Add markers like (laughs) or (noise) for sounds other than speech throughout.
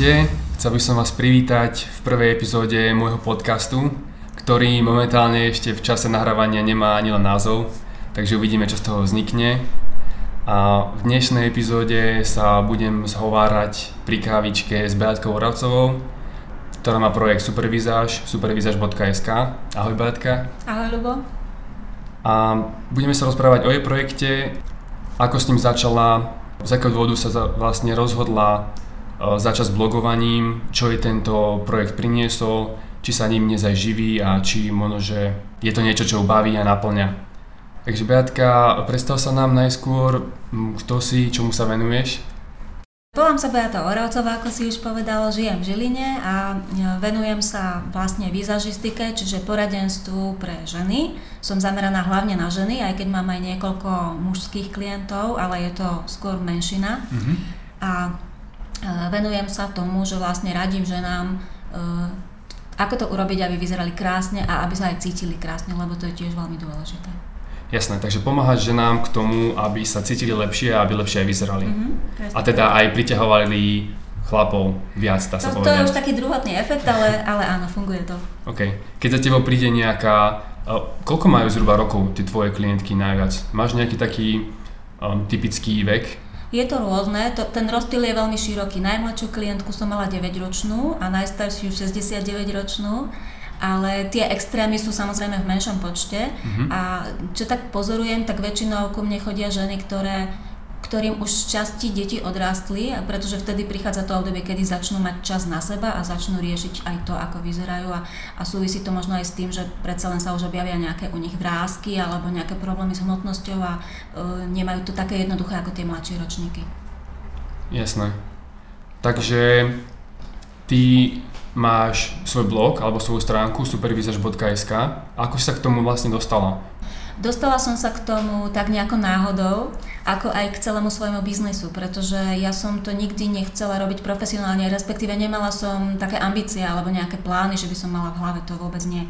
Ahojte, chcel by som vás privítať v prvej epizóde môjho podcastu, ktorý momentálne ešte v čase nahrávania nemá ani len názov, takže uvidíme, čo z toho vznikne. A v dnešnej epizóde sa budem zhovárať pri kávičke s Beatkou Oravcovou, ktorá má projekt Supervizáž, supervizáž.sk. Ahoj Beatka. Ahoj Lubo. A budeme sa rozprávať o jej projekte, ako s ním začala, z akého dôvodu sa vlastne rozhodla začať s blogovaním, čo je tento projekt priniesol, či sa ním dnes aj živí a či možno, že je to niečo, čo ho baví a naplňa. Takže Beatka, predstav sa nám najskôr, kto si, čomu sa venuješ? Volám sa Beata Oravcová, ako si už povedal, žijem v Žiline a e, venujem sa vlastne výzažistike, čiže poradenstvu pre ženy. Som zameraná hlavne na ženy, aj keď mám aj niekoľko mužských klientov, ale je to skôr menšina. Mm-hmm. A venujem sa tomu, že vlastne radím ženám, eh, ako to urobiť, aby vyzerali krásne a aby sa aj cítili krásne, lebo to je tiež veľmi dôležité. Jasné, takže pomáhať ženám k tomu, aby sa cítili lepšie a aby lepšie aj vyzerali. Mm-hmm, a teda aj priťahovali chlapov viac, dá sa to, povedať. To je už taký druhotný efekt, ale, ale áno, funguje to. OK. Keď za tebou príde nejaká... Koľko majú zhruba rokov tie tvoje klientky najviac? Máš nejaký taký um, typický vek, je to rôzne, to, ten rozptyl je veľmi široký. Najmladšiu klientku som mala 9-ročnú a najstaršiu 69-ročnú ale tie extrémy sú samozrejme v menšom počte mm-hmm. a čo tak pozorujem, tak väčšinou ku mne chodia ženy, ktoré ktorým už z časti deti odrástli, pretože vtedy prichádza to obdobie, kedy začnú mať čas na seba a začnú riešiť aj to, ako vyzerajú a, a súvisí to možno aj s tým, že predsa len sa už objavia nejaké u nich vrázky alebo nejaké problémy s hmotnosťou a e, nemajú to také jednoduché ako tie mladšie ročníky. Jasné. Takže ty máš svoj blog alebo svoju stránku supervizaž.sk. Ako si sa k tomu vlastne dostala? Dostala som sa k tomu tak nejako náhodou, ako aj k celému svojmu biznesu, pretože ja som to nikdy nechcela robiť profesionálne, respektíve nemala som také ambície alebo nejaké plány, že by som mala v hlave, to vôbec nie.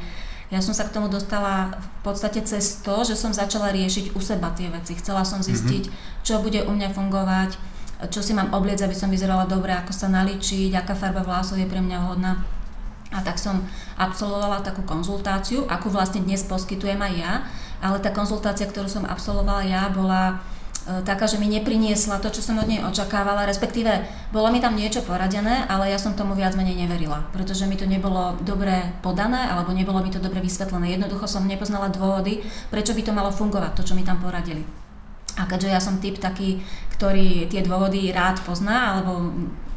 Ja som sa k tomu dostala v podstate cez to, že som začala riešiť u seba tie veci. Chcela som zistiť, mm-hmm. čo bude u mňa fungovať, čo si mám obliec, aby som vyzerala dobre, ako sa naličiť, aká farba vlasov je pre mňa vhodná. A tak som absolvovala takú konzultáciu, akú vlastne dnes poskytujem aj ja ale tá konzultácia, ktorú som absolvovala ja, bola e, taká, že mi nepriniesla to, čo som od nej očakávala, respektíve bolo mi tam niečo poradené, ale ja som tomu viac menej neverila, pretože mi to nebolo dobre podané alebo nebolo mi to dobre vysvetlené. Jednoducho som nepoznala dôvody, prečo by to malo fungovať, to, čo mi tam poradili. A keďže ja som typ taký, ktorý tie dôvody rád pozná, alebo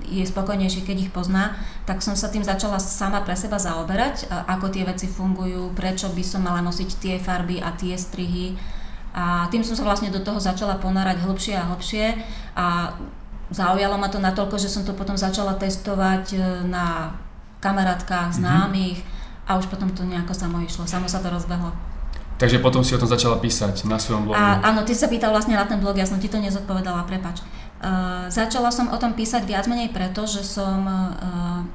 je spokojnejší, keď ich pozná, tak som sa tým začala sama pre seba zaoberať, ako tie veci fungujú, prečo by som mala nosiť tie farby a tie strihy. A tým som sa vlastne do toho začala ponárať hlbšie a hlbšie a zaujalo ma to natoľko, že som to potom začala testovať e, na kamarátkach, mhm. známych mm-hmm. a už potom to nejako samo išlo, samo sa to rozbehlo. Takže potom si o tom začala písať na svojom blogu. A, áno, ty sa pýtal vlastne na ten blog, ja som ti to nezodpovedala, prepač. Uh, začala som o tom písať viac menej preto, že som uh,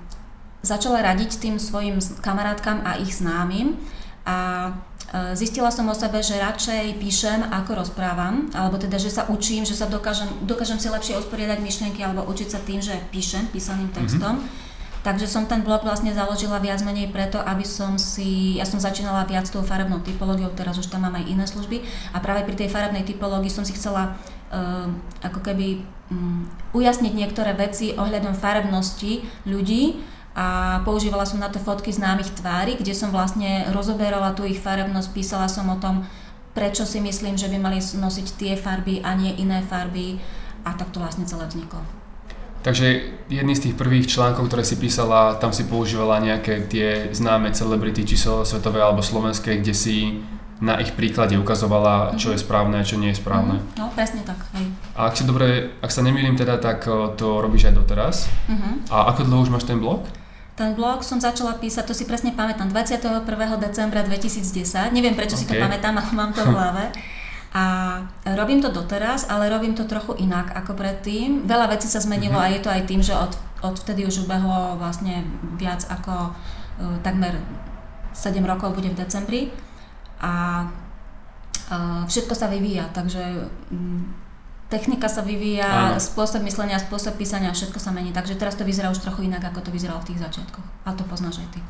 začala radiť tým svojim kamarátkam a ich známym a uh, zistila som o sebe, že radšej píšem ako rozprávam, alebo teda, že sa učím, že sa dokážem, dokážem si lepšie usporiadať myšlienky alebo učiť sa tým, že píšem písaným textom. Mm-hmm. Takže som ten blog vlastne založila viac menej preto, aby som si, ja som začínala viac tou farebnou typológiou, teraz už tam mám aj iné služby a práve pri tej farebnej typológii som si chcela uh, ako keby ujasniť niektoré veci ohľadom farebnosti ľudí a používala som na to fotky známych tvári, kde som vlastne rozoberala tú ich farebnosť, písala som o tom, prečo si myslím, že by mali nosiť tie farby a nie iné farby a tak to vlastne celé vzniklo. Takže jedný z tých prvých článkov, ktoré si písala, tam si používala nejaké tie známe celebrity, či so svetové alebo slovenské, kde si na ich príklade ukazovala, čo je správne a čo nie je správne. Mm-hmm. No, presne tak. Hej. A ak si dobre, ak sa nemýlim teda, tak to robíš aj doteraz. Mm-hmm. A ako dlho už máš ten blog? Ten blog som začala písať, to si presne pamätám, 21. decembra 2010. Neviem, prečo okay. si to pamätám, ale mám to v hlave. A robím to doteraz, ale robím to trochu inak ako predtým. Veľa vecí sa zmenilo mm-hmm. a je to aj tým, že od, od vtedy už ubehlo vlastne viac ako uh, takmer 7 rokov bude v decembri a všetko sa vyvíja, takže mm, technika sa vyvíja, Áno. spôsob myslenia, spôsob písania, všetko sa mení. Takže teraz to vyzerá už trochu inak, ako to vyzeralo v tých začiatkoch. A to poznáš aj ty.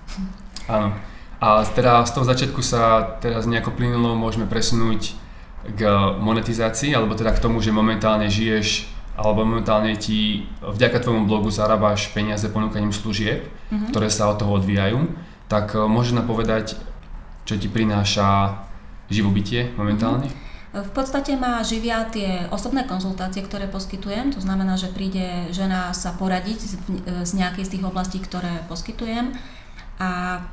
Áno. A teda z toho začiatku sa teraz nejako plynulo môžeme presunúť k monetizácii, alebo teda k tomu, že momentálne žiješ alebo momentálne ti vďaka tvojmu blogu zarábaš peniaze ponúkaním služieb, mm-hmm. ktoré sa od toho odvíjajú, tak e, môžeš nám povedať, čo ti prináša živobytie momentálne? Mm-hmm. V podstate ma živia tie osobné konzultácie, ktoré poskytujem, to znamená, že príde žena sa poradiť z, z nejakej z tých oblastí, ktoré poskytujem a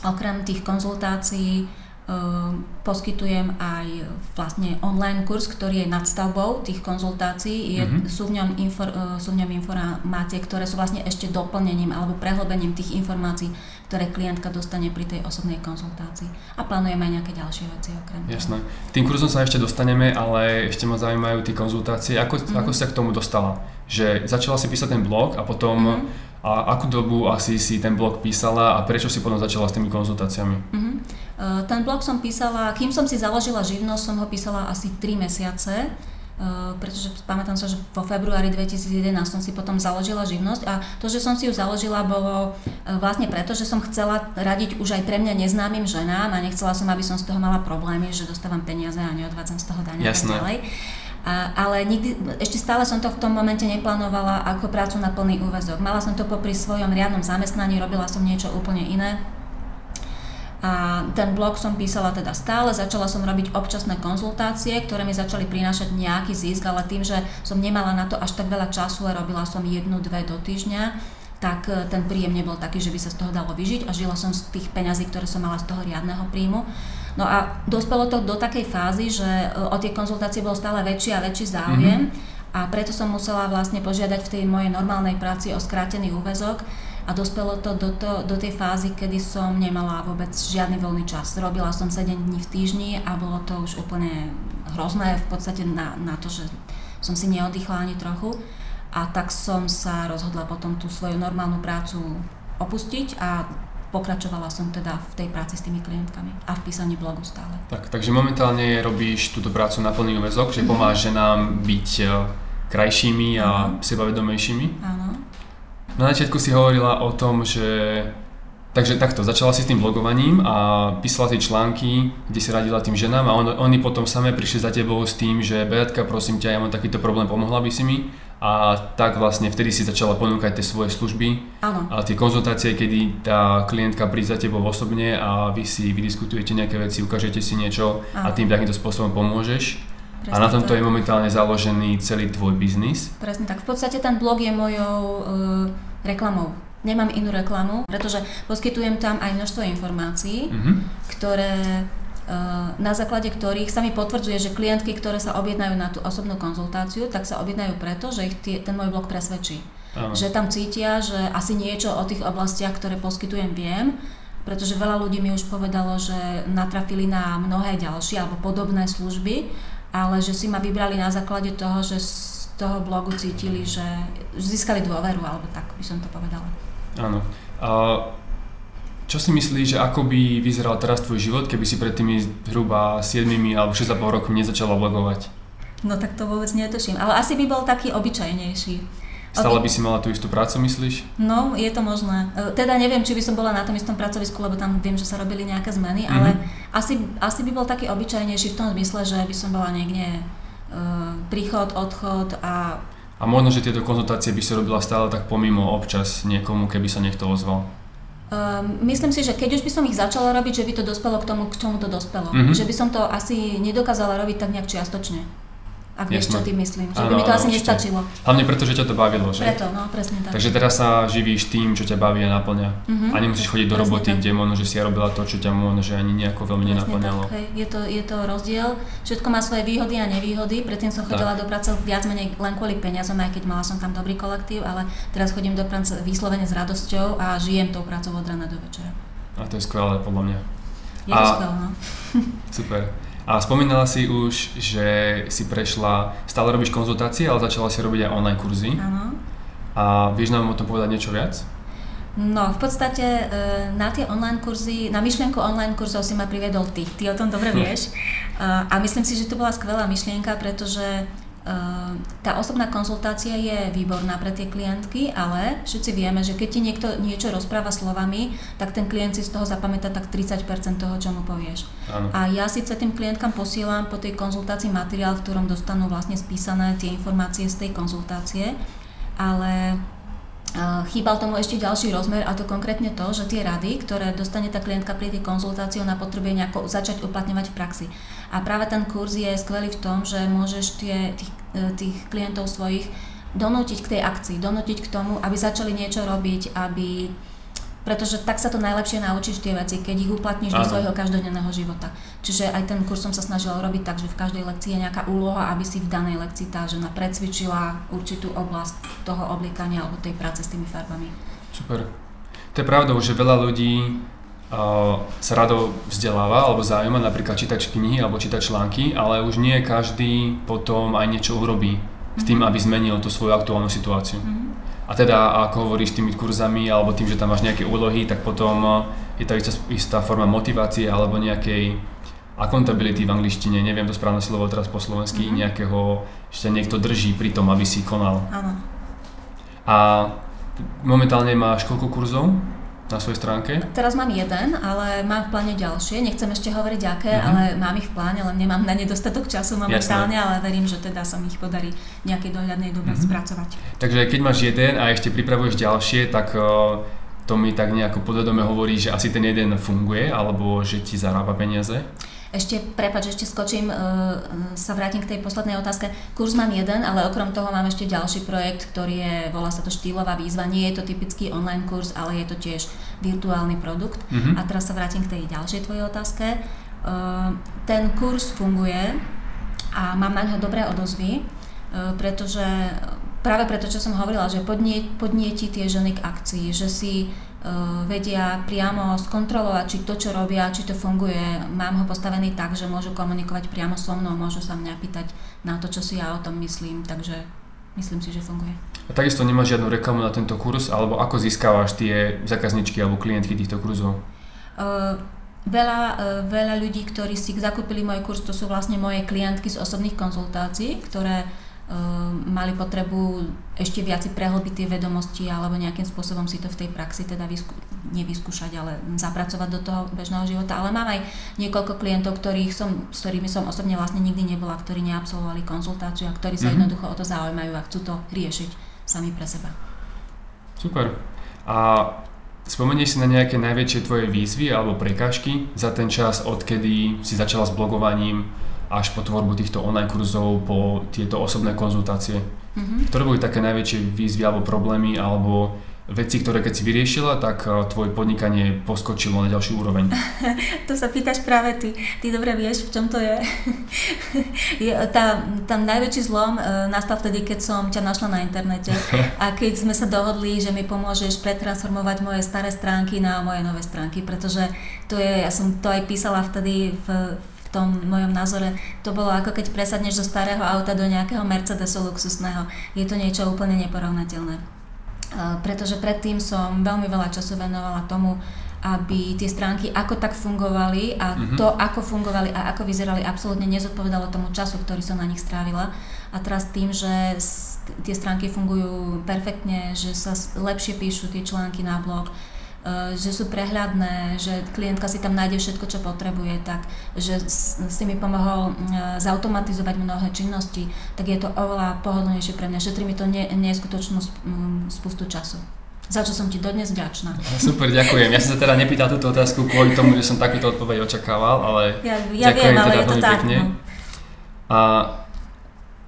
okrem tých konzultácií Ehm, poskytujem aj vlastne online kurz, ktorý je nadstavbou tých konzultácií. Je, mm-hmm. sú, v ňom infor, e, sú v ňom informácie, ktoré sú vlastne ešte doplnením alebo prehlbením tých informácií, ktoré klientka dostane pri tej osobnej konzultácii. A plánujem aj nejaké ďalšie veci okrem Jasné. K tým kurzom sa ešte dostaneme, ale ešte ma zaujímajú tie konzultácie. Ako, mm-hmm. ako sa k tomu dostala? Že začala si písať ten blog a potom mm-hmm a akú dobu asi si ten blog písala a prečo si potom začala s tými konzultáciami? Uh-huh. ten blog som písala, kým som si založila živnosť, som ho písala asi 3 mesiace. Uh, pretože pamätám sa, že vo februári 2011 som si potom založila živnosť a to, že som si ju založila, bolo uh, vlastne preto, že som chcela radiť už aj pre mňa neznámym ženám a nechcela som, aby som z toho mala problémy, že dostávam peniaze a neodvádzam z toho dania a ďalej. A, ale nikdy, ešte stále som to v tom momente neplánovala ako prácu na plný úvezok. Mala som to popri svojom riadnom zamestnaní, robila som niečo úplne iné. A ten blog som písala teda stále, začala som robiť občasné konzultácie, ktoré mi začali prinášať nejaký zisk, ale tým, že som nemala na to až tak veľa času a robila som jednu, dve do týždňa, tak e, ten príjem nebol taký, že by sa z toho dalo vyžiť a žila som z tých peňazí, ktoré som mala z toho riadneho príjmu. No a dospelo to do takej fázy, že e, o tie konzultácie bol stále väčší a väčší záujem mm-hmm. a preto som musela vlastne požiadať v tej mojej normálnej práci o skrátený úvezok a dospelo to do, to do tej fázy, kedy som nemala vôbec žiadny voľný čas. Robila som 7 dní v týždni a bolo to už úplne hrozné v podstate na, na to, že som si neoddychla ani trochu. A tak som sa rozhodla potom tú svoju normálnu prácu opustiť a pokračovala som teda v tej práci s tými klientkami a v písaní blogu stále. Tak, takže momentálne robíš túto prácu na plný úvezok, že mm-hmm. pomáhaš ženám byť e, krajšími a mm-hmm. sebavedomejšími. Áno. Na začiatku si hovorila o tom, že Takže takto, začala si s tým blogovaním a písala tie články, kde si radila tým ženám a on, oni potom samé prišli za tebou s tým, že Beatka, prosím ťa, ja mám takýto problém, pomohla by si mi? A tak vlastne vtedy si začala ponúkať tie svoje služby Áno. a tie konzultácie, kedy tá klientka príde za tebou osobne a vy si vydiskutujete nejaké veci, ukážete si niečo Áno. a tým takýmto spôsobom pomôžeš. Presne a na tomto tak. je momentálne založený celý tvoj biznis. Presne tak. V podstate ten blog je mojou uh, reklamou nemám inú reklamu, pretože poskytujem tam aj množstvo informácií, mm-hmm. ktoré eh, na základe ktorých sa mi potvrdzuje, že klientky, ktoré sa objednajú na tú osobnú konzultáciu, tak sa objednajú preto, že ich tie, ten môj blog presvedčí. Aha. Že tam cítia, že asi niečo o tých oblastiach, ktoré poskytujem, viem, pretože veľa ľudí mi už povedalo, že natrafili na mnohé ďalšie alebo podobné služby, ale že si ma vybrali na základe toho, že z toho blogu cítili, že získali dôveru, alebo tak by som to povedala. Áno. A čo si myslíš, že ako by vyzeral teraz tvoj život, keby si pred tými zhruba 7 alebo 6,5 rokmi nezačala blogovať? No tak to vôbec netuším, ale asi by bol taký obyčajnejší. Stále by si mala tú istú prácu, myslíš? No, je to možné. E, teda neviem, či by som bola na tom istom pracovisku, lebo tam viem, že sa robili nejaké zmeny, mm-hmm. ale asi, asi by bol taký obyčajnejší v tom zmysle, že by som bola niekde uh, príchod, odchod a a možno, že tieto konzultácie by si robila stále tak pomimo občas niekomu, keby sa niekto ozval. Um, myslím si, že keď už by som ich začala robiť, že by to dospelo k tomu, k čomu to dospelo. Mm-hmm. Že by som to asi nedokázala robiť tak nejak čiastočne. Ak vieš, čo tým myslím. Že ano, by mi to asi určite. nestačilo. Hlavne preto, že ťa to bavilo, že? Preto, no, presne tak. Takže teraz sa živíš tým, čo ťa baví a naplňa. Uh-huh. A nemusíš chodiť do roboty, tak. kde možno, že si ja robila to, čo ťa možno, že ani nejako veľmi presne nenaplňalo. Tak, hej. Je, to, je to rozdiel. Všetko má svoje výhody a nevýhody. Predtým som chodila tak. do práce viac menej len kvôli peniazom, aj keď mala som tam dobrý kolektív, ale teraz chodím do práce vyslovene s radosťou a žijem tou prácou od rána do večera. A to je skvelé podľa mňa. Je to a... skvelé, no. (laughs) Super. A spomínala si už, že si prešla, stále robíš konzultácie, ale začala si robiť aj online kurzy. Áno. A vieš nám o tom povedať niečo viac? No, v podstate e, na tie online kurzy, na myšlienku online kurzov si ma priviedol ty. Ty o tom dobre (laughs) vieš. A myslím si, že to bola skvelá myšlienka, pretože tá osobná konzultácia je výborná pre tie klientky, ale všetci vieme, že keď ti niekto niečo rozpráva slovami, tak ten klient si z toho zapamätá tak 30% toho, čo mu povieš. Áno. A ja síce tým klientkám posielam po tej konzultácii materiál, v ktorom dostanú vlastne spísané tie informácie z tej konzultácie, ale Chýbal tomu ešte ďalší rozmer a to konkrétne to, že tie rady, ktoré dostane tá klientka pri tej konzultácii, ona potrebuje nejako začať uplatňovať v praxi. A práve ten kurz je skvelý v tom, že môžeš tie, tých, e, tých klientov svojich donútiť k tej akcii, donútiť k tomu, aby začali niečo robiť, aby pretože tak sa to najlepšie naučíš tie veci, keď ich uplatníš do svojho každodenného života. Čiže aj ten kurz som sa snažila robiť tak, že v každej lekcii je nejaká úloha, aby si v danej lekcii tá žena precvičila určitú oblasť toho obliekania alebo tej práce s tými farbami. Super. To je pravda, že veľa ľudí uh, sa rado vzdeláva alebo zaujíma napríklad čítať knihy alebo čítať články, ale už nie každý potom aj niečo urobí s tým, mhm. aby zmenil tú svoju aktuálnu situáciu. Mm-hmm. A teda, ako hovoríš, tými kurzami alebo tým, že tam máš nejaké úlohy, tak potom eh, je to istá, istá forma motivácie alebo nejakej accountability v angličtine, neviem to správne slovo teraz po slovensky, mm-hmm. nejakého, že niekto drží pri tom, aby si konal. Áno. A momentálne máš koľko kurzov? Na svojej stránke? Teraz mám jeden, ale mám v pláne ďalšie. Nechcem ešte hovoriť aké, mm-hmm. ale mám ich v pláne, len nemám na ne dostatok času momentálne, ale verím, že teda sa mi ich podarí nejakej dohľadnej dobe mm-hmm. spracovať. Takže keď máš jeden a ešte pripravuješ ďalšie, tak uh, to mi tak nejako podvedome hovorí, že asi ten jeden funguje, alebo že ti zarába peniaze? Ešte, prepač, ešte skočím, uh, sa vrátim k tej poslednej otázke. Kurz mám jeden, ale okrem toho mám ešte ďalší projekt, ktorý je, volá sa to štýlová výzva. Nie je to typický online kurz, ale je to tiež virtuálny produkt. Mm-hmm. A teraz sa vrátim k tej ďalšej tvojej otázke. Uh, ten kurz funguje a mám na ňo dobré odozvy, pretože práve preto, čo som hovorila, že podnie, podnieti tie ženy k akcii, že si vedia priamo skontrolovať, či to, čo robia, či to funguje. Mám ho postavený tak, že môžu komunikovať priamo so mnou, môžu sa mňa pýtať na to, čo si ja o tom myslím, takže myslím si, že funguje. A takisto nemáš žiadnu reklamu na tento kurz, alebo ako získávaš tie zákazničky alebo klientky týchto kurzov? Uh, veľa, uh, veľa ľudí, ktorí si zakúpili môj kurz, to sú vlastne moje klientky z osobných konzultácií, ktoré Ehm, mali potrebu ešte viac prehlbiť tie vedomosti alebo nejakým spôsobom si to v tej praxi teda vysku, nevyskúšať, ale zapracovať do toho bežného života. Ale mám aj niekoľko klientov, ktorých som, s ktorými som osobne vlastne nikdy nebola, ktorí neabsolvovali konzultáciu a ktorí sa mm-hmm. jednoducho o to zaujímajú a chcú to riešiť sami pre seba. Super. A Spomenieš si na nejaké najväčšie tvoje výzvy alebo prekážky za ten čas, odkedy si začala s blogovaním, až po tvorbu týchto online kurzov, po tieto osobné konzultácie. Mm-hmm. Ktoré boli také najväčšie výzvy alebo problémy, alebo veci, ktoré keď si vyriešila, tak eh, tvoje podnikanie poskočilo na ďalšiu úroveň? (laughs) to sa pýtaš práve ty. Ty dobre vieš, v čom to je. (laughs) je tá, tam najväčší zlom uh, nastal vtedy, keď som ťa našla na internete (laughs) a keď sme sa dohodli, že mi pomôžeš pretransformovať moje staré stránky na moje nové stránky, pretože to je, ja som to aj písala vtedy v, tom mojom názore to bolo ako keď presadneš zo starého auta do nejakého Mercedesu luxusného. Je to niečo úplne neporovnateľné. Pretože predtým som veľmi veľa času venovala tomu, aby tie stránky ako tak fungovali a mm-hmm. to, ako fungovali a ako vyzerali, absolútne nezodpovedalo tomu času, ktorý som na nich strávila. A teraz tým, že tie stránky fungujú perfektne, že sa lepšie píšu tie články na blog, že sú prehľadné, že klientka si tam nájde všetko, čo potrebuje, tak že si mi pomohol eh, zautomatizovať mnohé činnosti, tak je to oveľa pohodlnejšie pre mňa. Šetrí mi to nie, neskutočnú spustu času. Za čo som ti dodnes vďačná. Super, ďakujem. Ja som sa teda nepýtal túto otázku kvôli tomu, že som takúto odpoveď očakával, ale ja, ja ďakujem viem, ale teda je to tak, pekne. No. A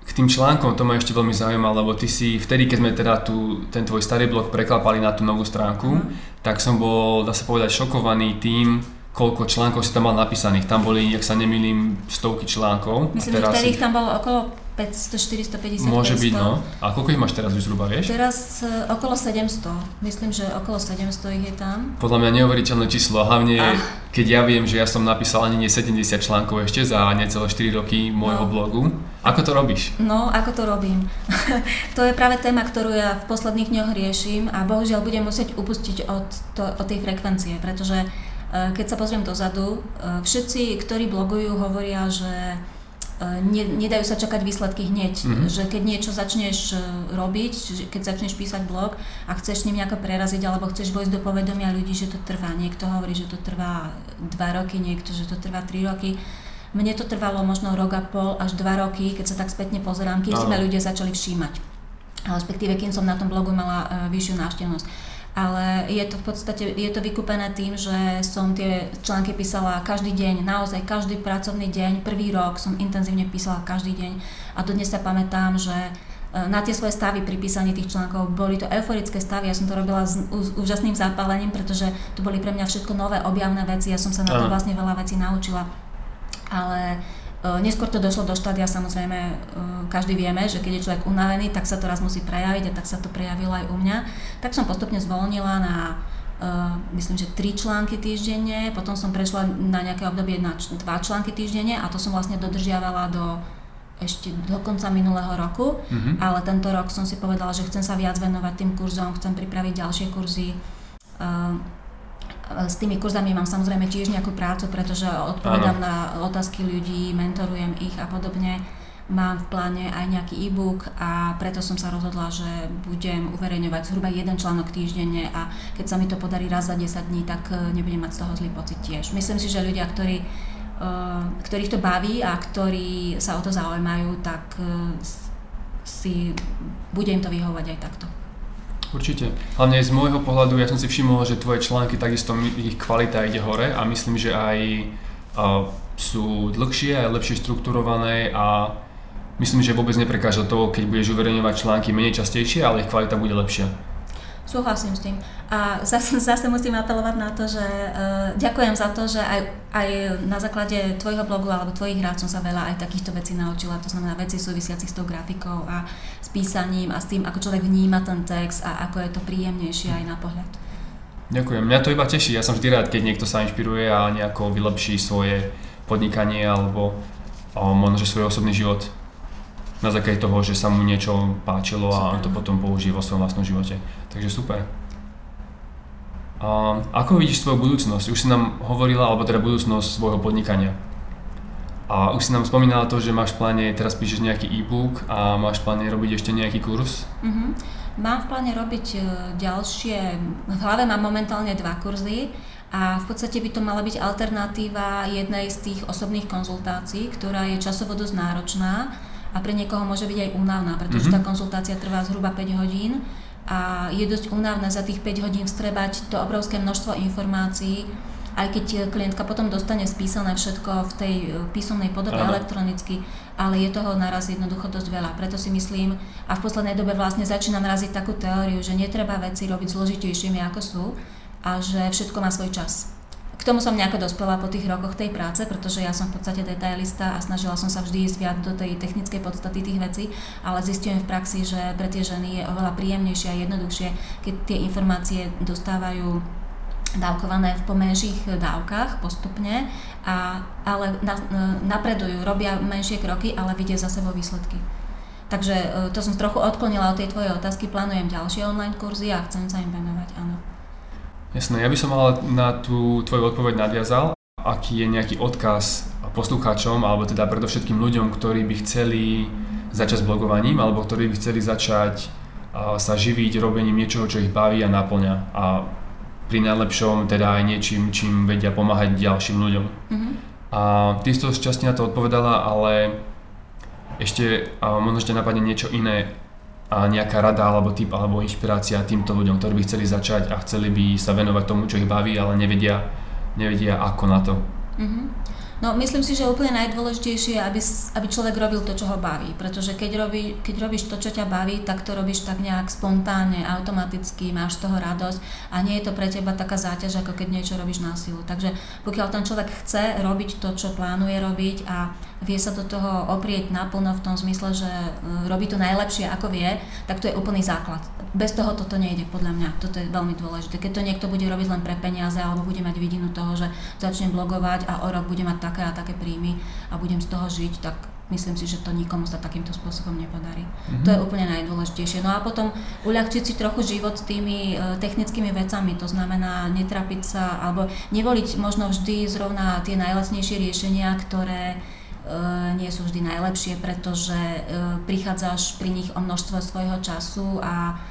k tým článkom to ma ešte veľmi zaujíma, lebo ty si vtedy, keď sme teda tu, ten tvoj starý blog preklapali na tú novú stránku, mm. tak som bol, dá sa povedať, šokovaný tým, koľko článkov si tam mal napísaných. Tam boli, ak sa nemýlim, stovky článkov. Myslím, že vtedy ich tam bolo okolo 500, 450, Môže 500. byť, no. A koľko ich máš teraz už zhruba, vieš? Teraz uh, okolo 700. Myslím, že okolo 700 ich je tam. Podľa mňa neuveriteľné číslo. Hlavne, ah. keď ja viem, že ja som napísal ani nie 70 článkov ešte za necelé 4 roky môjho no. blogu. Ako to robíš? No, ako to robím? (laughs) to je práve téma, ktorú ja v posledných dňoch riešim a bohužiaľ budem musieť upustiť od, to, od tej frekvencie, pretože uh, keď sa pozriem dozadu, uh, všetci, ktorí blogujú, hovoria, že ne, nedajú sa čakať výsledky hneď, mm-hmm. že keď niečo začneš robiť, keď začneš písať blog a chceš s ním nejako preraziť alebo chceš vojsť do povedomia ľudí, že to trvá, niekto hovorí, že to trvá 2 roky, niekto, že to trvá 3 roky, mne to trvalo možno rok a pol až dva roky, keď sa tak spätne pozerám, kým si ma ľudia začali všímať. Respektíve, kým som na tom blogu mala uh, vyššiu návštevnosť. Ale je to v podstate, je to vykúpené tým, že som tie články písala každý deň, naozaj každý pracovný deň, prvý rok som intenzívne písala každý deň a dodnes sa pamätám, že e, na tie svoje stavy pri písaní tých článkov. Boli to euforické stavy, ja som to robila s úžasným zapálením, pretože to boli pre mňa všetko nové objavné veci, ja som sa na to vlastne veľa vecí naučila ale uh, neskôr to došlo do štádia, samozrejme, uh, každý vieme, že keď je človek unavený, tak sa to raz musí prejaviť a tak sa to prejavilo aj u mňa. Tak som postupne zvolnila na Uh, myslím, že tri články týždenne, potom som prešla na nejaké obdobie na dva články týždenne a to som vlastne dodržiavala do ešte do konca minulého roku, mm-hmm. ale tento rok som si povedala, že chcem sa viac venovať tým kurzom, chcem pripraviť ďalšie kurzy. S tými kurzami mám samozrejme tiež nejakú prácu, pretože odpovedám na otázky ľudí, mentorujem ich a podobne. Mám v pláne aj nejaký e-book a preto som sa rozhodla, že budem uverejňovať zhruba jeden článok týždenne a keď sa mi to podarí raz za 10 dní, tak e, nebudem mať z toho zlý pocit tiež. Myslím si, že ľudia, ktorí, e, ktorých to baví a ktorí sa o to zaujímajú, tak e, si bude im to vyhovovať aj takto. Určite. Hlavne z môjho pohľadu, ja som si všimol, že tvoje články takisto ich kvalita ide hore a myslím, že aj uh, sú dlhšie a lepšie štrukturované a myslím, že vôbec neprekáža to, keď budeš uverejňovať články menej častejšie, ale ich kvalita bude lepšia. Súhlasím s tým. A zase, zase musím apelovať na to, že uh, ďakujem za to, že aj, aj na základe tvojho blogu alebo tvojich rád som sa veľa aj takýchto vecí naučila. To znamená veci súvisiacich s tou grafikou a s písaním a s tým, ako človek vníma ten text a ako je to príjemnejšie aj na pohľad. Ďakujem. Mňa to iba teší. Ja som vždy rád, keď niekto sa inšpiruje a nejako vylepší svoje podnikanie alebo o, možno, svoj osobný život na základe toho, že sa mu niečo páčilo super. a on to potom použije vo svojom vlastnom živote. Takže super. A ako vidíš svoju budúcnosť? Už si nám hovorila, alebo teda budúcnosť svojho podnikania. A už si nám spomínala to, že máš v pláne, teraz píšeš nejaký e-book a máš v pláne robiť ešte nejaký kurz? Mm-hmm. Mám v pláne robiť e, ďalšie, v hlave mám momentálne dva kurzy a v podstate by to mala byť alternatíva jednej z tých osobných konzultácií, ktorá je časovo dosť náročná a pre niekoho môže byť aj únavná, pretože mm-hmm. tá konzultácia trvá zhruba 5 hodín a je dosť únavné za tých 5 hodín vstrebať to obrovské množstvo informácií, aj keď klientka potom dostane spísané všetko v tej e, písomnej podobe Aha. elektronicky, ale je toho naraz jednoducho dosť veľa. Preto si myslím, a v poslednej dobe vlastne začínam raziť takú teóriu, že netreba veci robiť zložitejšími ako sú a že všetko má svoj čas. Tomu som nejako dospela po tých rokoch tej práce, pretože ja som v podstate detailista a snažila som sa vždy ísť viac do tej technickej podstaty tých vecí, ale zistujem v praxi, že pre tie ženy je oveľa príjemnejšie a jednoduchšie, keď tie informácie dostávajú dávkované v pomenších dávkach postupne, a, ale na, napredujú, robia menšie kroky, ale vidia za sebou výsledky. Takže e, to som trochu odklonila od tej tvojej otázky, plánujem ďalšie online kurzy a chcem sa im venovať, áno. Jasné, ja by som ale na tú tvoju odpoveď nadviazal. Aký je nejaký odkaz poslucháčom, alebo teda predovšetkým ľuďom, ktorí by chceli začať s blogovaním, alebo ktorí by chceli začať sa živiť robením niečoho, čo ich baví a naplňa. A pri najlepšom teda aj niečím, čím vedia pomáhať ďalším ľuďom. Mm-hmm. A ty si to šťastne na to odpovedala, ale ešte možno ešte napadne niečo iné a nejaká rada alebo typ alebo inšpirácia týmto ľuďom, ktorí by chceli začať a chceli by sa venovať tomu, čo ich baví, ale nevedia, nevedia ako na to. Mm-hmm. No myslím si, že úplne najdôležitejšie je, aby, aby človek robil to, čo ho baví. Pretože keď, robí, keď robíš to, čo ťa baví, tak to robíš tak nejak spontánne, automaticky, máš z toho radosť a nie je to pre teba taká záťaž, ako keď niečo robíš na silu. Takže pokiaľ ten človek chce robiť to, čo plánuje robiť a vie sa do toho oprieť naplno v tom zmysle, že e, robí to najlepšie ako vie, tak to je úplný základ. Bez toho toto nejde, podľa mňa. Toto je veľmi dôležité. Keď to niekto bude robiť len pre peniaze alebo bude mať vidinu toho, že začne blogovať a o rok bude mať také a také príjmy a budem z toho žiť, tak myslím si, že to nikomu sa takýmto spôsobom nepodarí. Mm-hmm. To je úplne najdôležitejšie. No a potom uľahčiť si trochu život s tými e, technickými vecami, to znamená netrapiť sa alebo nevoliť možno vždy zrovna tie najlacnejšie riešenia, ktoré nie sú vždy najlepšie, pretože prichádzaš pri nich o množstvo svojho času a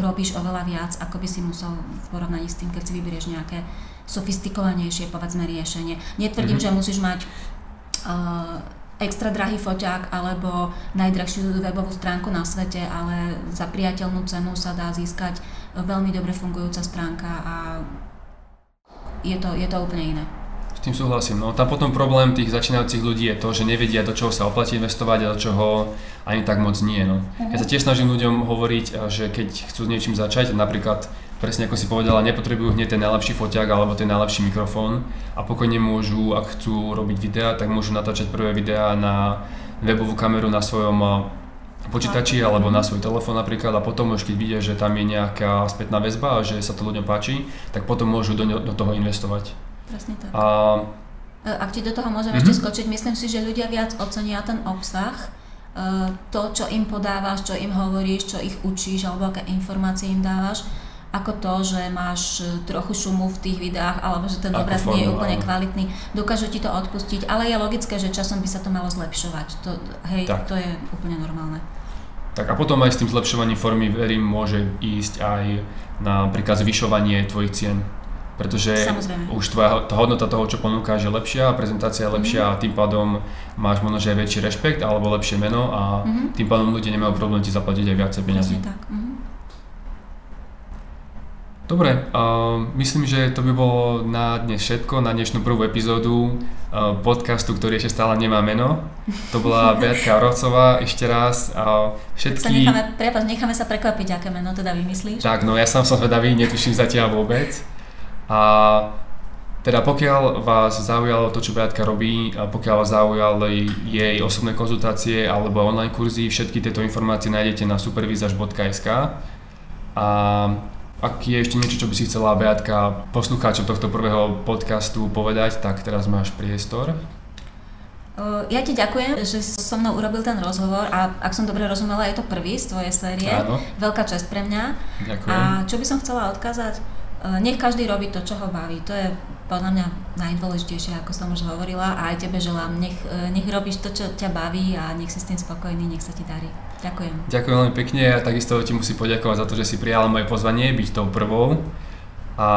robíš oveľa viac, ako by si musel v porovnaní s tým, keď si vyberieš nejaké sofistikovanejšie, povedzme, riešenie. Netvrdím, mm-hmm. že musíš mať uh, extra drahý foťák alebo najdrahšiu webovú stránku na svete, ale za priateľnú cenu sa dá získať veľmi dobre fungujúca stránka a je to, je to úplne iné. Tým súhlasím. No tam potom problém tých začínajúcich ľudí je to, že nevedia, do čoho sa oplatí investovať a do čoho ani tak moc nie. No. Uh-huh. Ja sa tiež snažím ľuďom hovoriť, že keď chcú niečím začať, napríklad presne ako si povedala, nepotrebujú hneď ten najlepší foťák alebo ten najlepší mikrofón a pokojne môžu, ak chcú robiť videá, tak môžu natáčať prvé videá na webovú kameru na svojom počítači alebo na svoj telefón napríklad a potom už keď vidia, že tam je nejaká spätná väzba a že sa to ľuďom páči, tak potom môžu do, do toho investovať. Presne tak. A... E, ak ti do toho môžem mm-hmm. ešte skočiť, myslím si, že ľudia viac ocenia ten obsah, e, to, čo im podávaš, čo im hovoríš, čo ich učíš alebo aké informácie im dávaš, ako to, že máš e, trochu šumu v tých videách alebo že ten ako obraz nie je úplne áno. kvalitný. Dokážu ti to odpustiť, ale je logické, že časom by sa to malo zlepšovať. To, hej, tak. to je úplne normálne. Tak a potom aj s tým zlepšovaním formy, verím, môže ísť aj na napríklad zvyšovanie tvojich cien. Pretože Samozrejme. už tvoja tá hodnota toho, čo ponúkaš, je lepšia, prezentácia je lepšia mm-hmm. a tým pádom máš možno, že aj väčší rešpekt alebo lepšie meno a mm-hmm. tým pádom ľudia nemajú problém ti zaplatiť aj viacej peniazy. tak. Mm-hmm. Dobre, uh, myslím, že to by bolo na dnes všetko, na dnešnú prvú epizódu uh, podcastu, ktorý ešte stále nemá meno. To bola (laughs) Beatka Orovcová, ešte raz. Uh, všetky... Tak sa necháme, prepáč, necháme sa prekvapiť, aké meno teda vymyslíš. Tak, no ja sám som zvedavý, netuším zatiaľ vôbec. A teda pokiaľ vás zaujalo to, čo Beatka robí, a pokiaľ vás zaujali jej osobné konzultácie alebo online kurzy, všetky tieto informácie nájdete na supervizaž.sk. A ak je ešte niečo, čo by si chcela Beatka poslucháčom tohto prvého podcastu povedať, tak teraz máš priestor. Ja ti ďakujem, že so mnou urobil ten rozhovor a ak som dobre rozumela, je to prvý z tvojej série. Áno. Veľká čest pre mňa. Ďakujem. A čo by som chcela odkázať? Nech každý robí to, čo ho baví. To je podľa mňa najdôležitejšie, ako som už hovorila a aj tebe želám. Nech, nech robíš to, čo ťa baví a nech si s tým spokojný, nech sa ti darí. Ďakujem. Ďakujem veľmi pekne a takisto ti musím poďakovať za to, že si prijala moje pozvanie byť tou prvou. A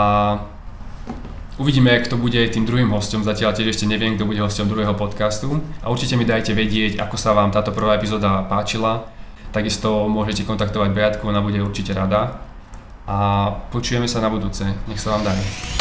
uvidíme, kto bude tým druhým hostom. Zatiaľ tiež ešte neviem, kto bude hostom druhého podcastu. A určite mi dajte vedieť, ako sa vám táto prvá epizóda páčila. Takisto môžete kontaktovať Beatku, ona bude určite rada. A počujeme sa na budúce. Nech sa vám darí.